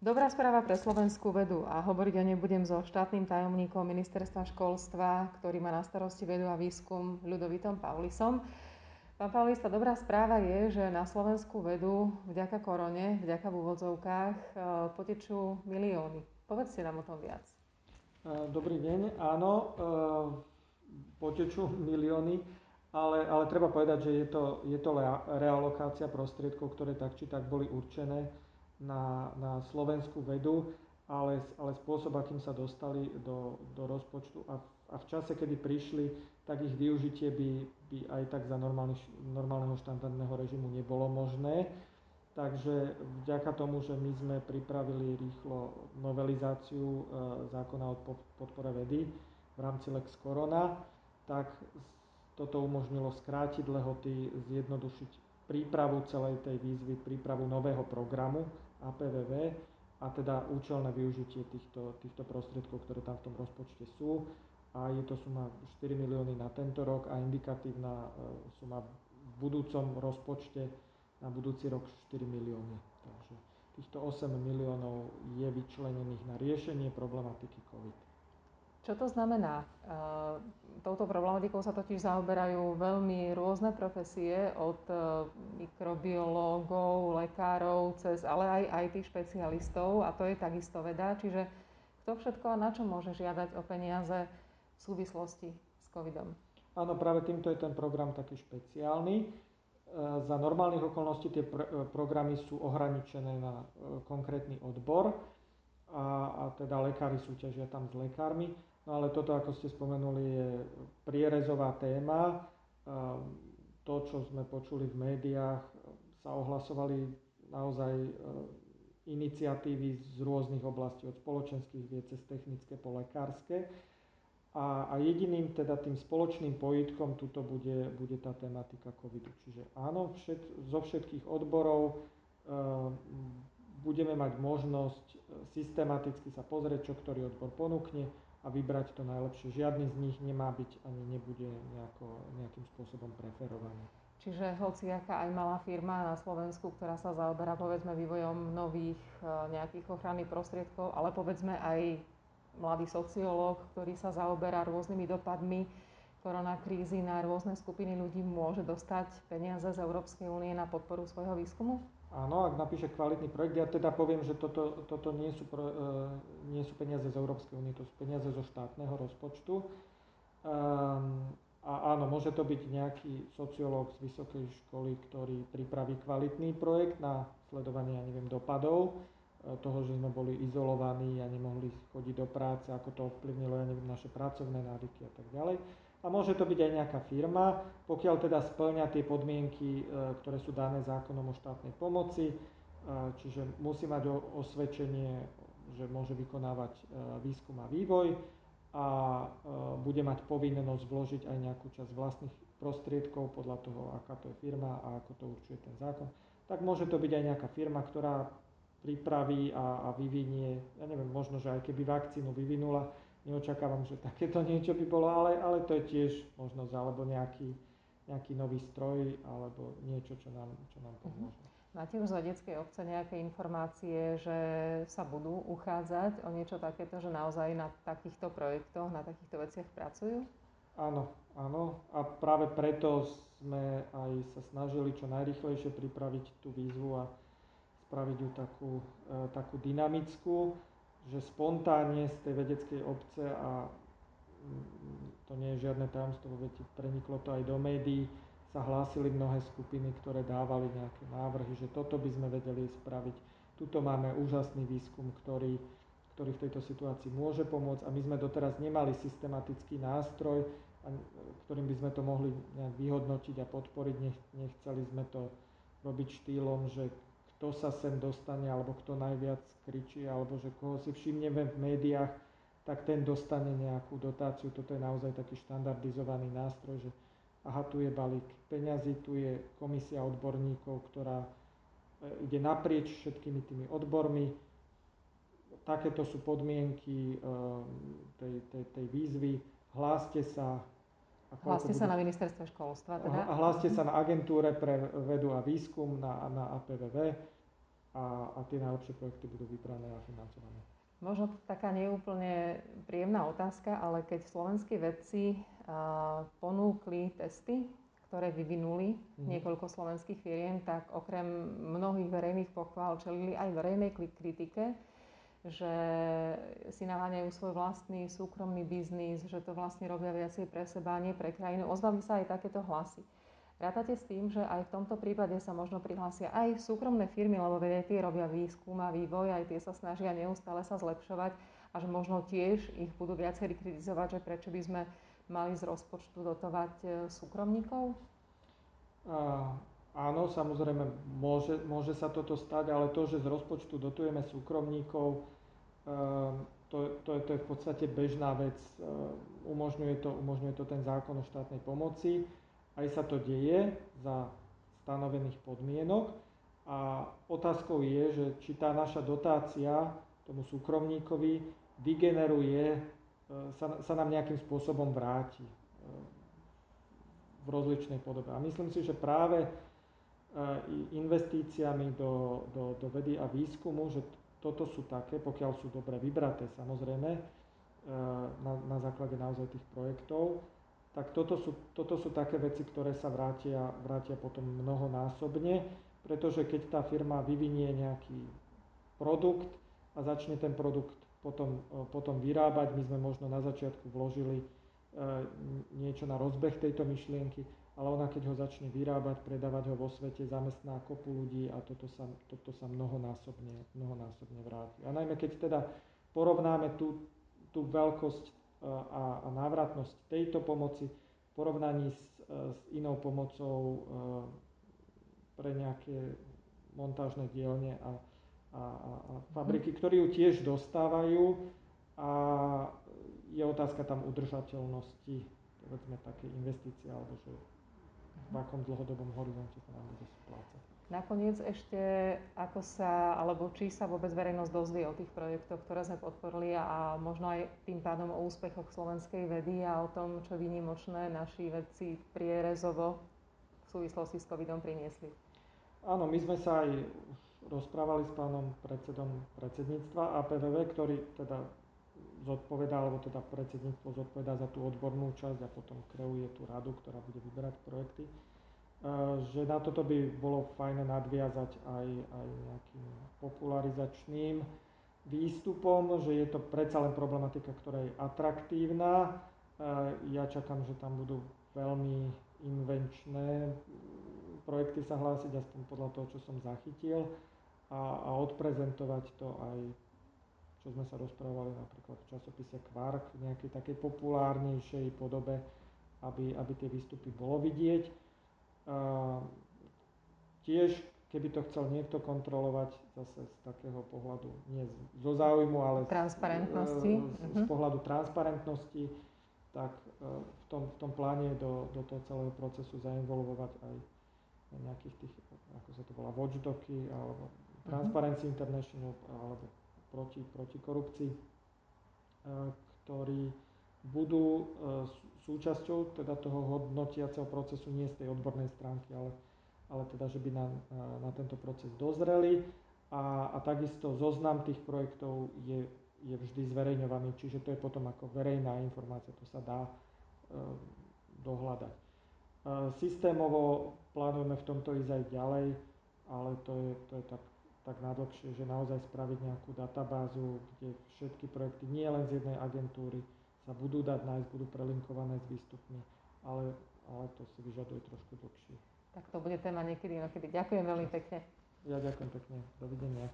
Dobrá správa pre slovenskú vedu a hovoriť o nej budem so štátnym tajomníkom ministerstva školstva, ktorý má na starosti vedu a výskum Ľudovitom Paulisom. Pán Paulista, dobrá správa je, že na slovenskú vedu vďaka korone, vďaka v úvodzovkách e, potečú milióny. Povedzte nám o tom viac. E, dobrý deň. Áno, e, potečú milióny, ale, ale treba povedať, že je to, je to realokácia prostriedkov, ktoré tak či tak boli určené na, na slovenskú vedu, ale, ale spôsob, akým sa dostali do, do rozpočtu a, a v čase, kedy prišli, tak ich využitie by, by aj tak za normálny, normálneho štandardného režimu nebolo možné. Takže vďaka tomu, že my sme pripravili rýchlo novelizáciu e, zákona o podpore vedy v rámci Lex Corona, tak toto umožnilo skrátiť lehoty, zjednodušiť prípravu celej tej výzvy, prípravu nového programu APVV a teda účelné využitie týchto, týchto prostriedkov, ktoré tam v tom rozpočte sú. A je to suma 4 milióny na tento rok a indikatívna e, suma v budúcom rozpočte na budúci rok 4 milióny. Takže týchto 8 miliónov je vyčlenených na riešenie problematiky COVID. Čo to znamená? Touto problematikou sa totiž zaoberajú veľmi rôzne profesie, od e, mikrobiológov, lekárov, cez ale aj IT špecialistov a to je takisto veda. Čiže kto všetko a na čo môže žiadať o peniaze v súvislosti s covidom? Áno, práve týmto je ten program taký špeciálny. E, za normálnych okolností tie pr- e, programy sú ohraničené na konkrétny odbor a, a teda lekári súťažia tam s lekármi. No ale toto, ako ste spomenuli, je prierezová téma. To, čo sme počuli v médiách, sa ohlasovali naozaj e, iniciatívy z rôznych oblastí, od spoločenských vied cez technické po lekárske. A, a jediným teda tým spoločným pojitkom tuto bude, bude tá tematika covidu. Čiže áno, všet, zo všetkých odborov e, budeme mať možnosť e, systematicky sa pozrieť, čo ktorý odbor ponúkne, a vybrať to najlepšie. Žiadny z nich nemá byť ani nebude nejako, nejakým spôsobom preferovaný. Čiže hociaká aj malá firma na Slovensku, ktorá sa zaoberá povedzme vývojom nových e, nejakých ochranných prostriedkov, ale povedzme aj mladý sociológ, ktorý sa zaoberá rôznymi dopadmi koronakrízy na rôzne skupiny ľudí, môže dostať peniaze z Európskej únie na podporu svojho výskumu? Áno, ak napíše kvalitný projekt, ja teda poviem, že toto, toto nie, sú e, nie sú peniaze z Európskej únie, to sú peniaze zo štátneho rozpočtu. Um, a áno, môže to byť nejaký sociológ z vysokej školy, ktorý pripraví kvalitný projekt na sledovanie, ja neviem, dopadov e, toho, že sme boli izolovaní a nemohli chodiť do práce, ako to ovplyvnilo, ja neviem, naše pracovné návyky a tak ďalej a môže to byť aj nejaká firma, pokiaľ teda splňa tie podmienky, e, ktoré sú dané zákonom o štátnej pomoci, e, čiže musí mať osvedčenie, že môže vykonávať e, výskum a vývoj a bude mať povinnosť vložiť aj nejakú časť vlastných prostriedkov podľa toho, aká to je firma a ako to určuje ten zákon. Tak môže to byť aj nejaká firma, ktorá pripraví a, a vyvinie, ja neviem, možno, že aj keby vakcínu vyvinula, neočakávam, že takéto niečo by bolo, ale, ale to je tiež možnosť, alebo nejaký, nejaký nový stroj, alebo niečo, čo nám, čo nám mhm. pomôže. Máte už z vedeckej obce nejaké informácie, že sa budú uchádzať o niečo takéto, že naozaj na takýchto projektoch, na takýchto veciach pracujú? Áno, áno. A práve preto sme aj sa snažili čo najrychlejšie pripraviť tú výzvu a spraviť ju takú, e, takú dynamickú že spontánne z tej vedeckej obce a mm, to nie je žiadne tajomstvo, veď preniklo to aj do médií, sa hlásili mnohé skupiny, ktoré dávali nejaké návrhy, že toto by sme vedeli spraviť. Tuto máme úžasný výskum, ktorý, ktorý v tejto situácii môže pomôcť a my sme doteraz nemali systematický nástroj, ktorým by sme to mohli nejak vyhodnotiť a podporiť. Nechceli sme to robiť štýlom, že kto sa sem dostane, alebo kto najviac kričí, alebo že koho si všimneme v médiách, tak ten dostane nejakú dotáciu. Toto je naozaj taký štandardizovaný nástroj, že aha, tu je balík peňazí, tu je komisia odborníkov, ktorá e, ide naprieč všetkými tými odbormi. Takéto sú podmienky e, tej, tej, tej výzvy. Hláste sa. Hláste sa bude... na ministerstvo školstva teda? Hláste sa na agentúre pre vedu a výskum, na, na APVV a, a tie najlepšie projekty budú vybrané a financované. Možno taká neúplne príjemná otázka, ale keď slovenskí vedci uh, ponúkli testy, ktoré vyvinuli mm. niekoľko slovenských firiem, tak okrem mnohých verejných pochvál čelili aj verejnej kritike, že si naháňajú svoj vlastný súkromný biznis, že to vlastne robia viacej pre seba, nie pre krajinu. Ozvali sa aj takéto hlasy. Rátate s tým, že aj v tomto prípade sa možno prihlásia aj súkromné firmy, lebo aj tie robia výskum a vývoj, aj tie sa snažia neustále sa zlepšovať a že možno tiež ich budú viacerí kritizovať, že prečo by sme mali z rozpočtu dotovať e, súkromníkov? Áno, samozrejme, môže, môže sa toto stať, ale to, že z rozpočtu dotujeme súkromníkov, um, to, to, to je v podstate bežná vec. Um, umožňuje, to, umožňuje to ten zákon o štátnej pomoci aj sa to deje za stanovených podmienok a otázkou je, že či tá naša dotácia tomu súkromníkovi vygeneruje, e, sa, sa nám nejakým spôsobom vráti v rozličnej podobe. A myslím si, že práve investíciami do, do, do vedy a výskumu, že toto sú také, pokiaľ sú dobre vybraté samozrejme, na, na základe naozaj tých projektov, tak toto sú, toto sú také veci, ktoré sa vrátia, vrátia potom mnohonásobne, pretože keď tá firma vyvinie nejaký produkt a začne ten produkt potom, potom vyrábať, my sme možno na začiatku vložili niečo na rozbeh tejto myšlienky, ale ona keď ho začne vyrábať, predávať ho vo svete, zamestná kopu ľudí a toto sa, toto sa mnohonásobne, mnohonásobne vráti. A najmä keď teda porovnáme tú, tú veľkosť a, a návratnosť tejto pomoci v porovnaní s, s inou pomocou e, pre nejaké montážne dielne a, a, a fabriky, ktorí ju tiež dostávajú a je otázka tam udržateľnosti, povedzme také investície, alebo že v akom dlhodobom horizonte sa nám bude splácať. Nakoniec ešte, ako sa, alebo či sa vôbec verejnosť dozvie o tých projektoch, ktoré sme podporili a možno aj tým pádom o úspechoch slovenskej vedy a o tom, čo výnimočné naši vedci prierezovo v súvislosti s covidom priniesli. Áno, my sme sa aj rozprávali s pánom predsedom predsedníctva APVV, ktorý teda zodpovedá, alebo teda predsedníctvo zodpovedá za tú odbornú časť a potom kreuje tú radu, ktorá bude vyberať projekty že na toto by bolo fajn nadviazať aj, aj nejakým popularizačným výstupom, že je to predsa len problematika, ktorá je atraktívna. Ja čakám, že tam budú veľmi invenčné projekty sa hlásiť, aspoň podľa toho, čo som zachytil a, a odprezentovať to aj, čo sme sa rozprávali napríklad v časopise Quark v nejakej takej populárnejšej podobe, aby, aby tie výstupy bolo vidieť tiež, keby to chcel niekto kontrolovať zase z takého pohľadu, nie zo záujmu, ale transparentnosti. Z, z, z mhm. pohľadu transparentnosti, tak e, v tom, v tom pláne do, do toho celého procesu zainvolovať aj nejakých tých, ako sa to volá, watchdogy, alebo mhm. Transparency. International, alebo proti, proti korupcii, e, ktorí budú e, súčasťou teda toho hodnotiaceho procesu nie z tej odbornej stránky, ale, ale teda, že by na, na tento proces dozreli. A, a takisto zoznam tých projektov je, je vždy zverejňovaný, čiže to je potom ako verejná informácia, to sa dá e, dohľadať. E, systémovo plánujeme v tomto ísť aj ďalej, ale to je, to je tak, tak nadlhšie, že naozaj spraviť nejakú databázu, kde všetky projekty, nie len z jednej agentúry, sa budú dať nájsť, budú prelinkované s výstupmi, ale, ale to si vyžaduje trošku dlhšie. Tak to bude téma niekedy, niekedy. Ďakujem veľmi pekne. Ja ďakujem pekne. Dovidenia.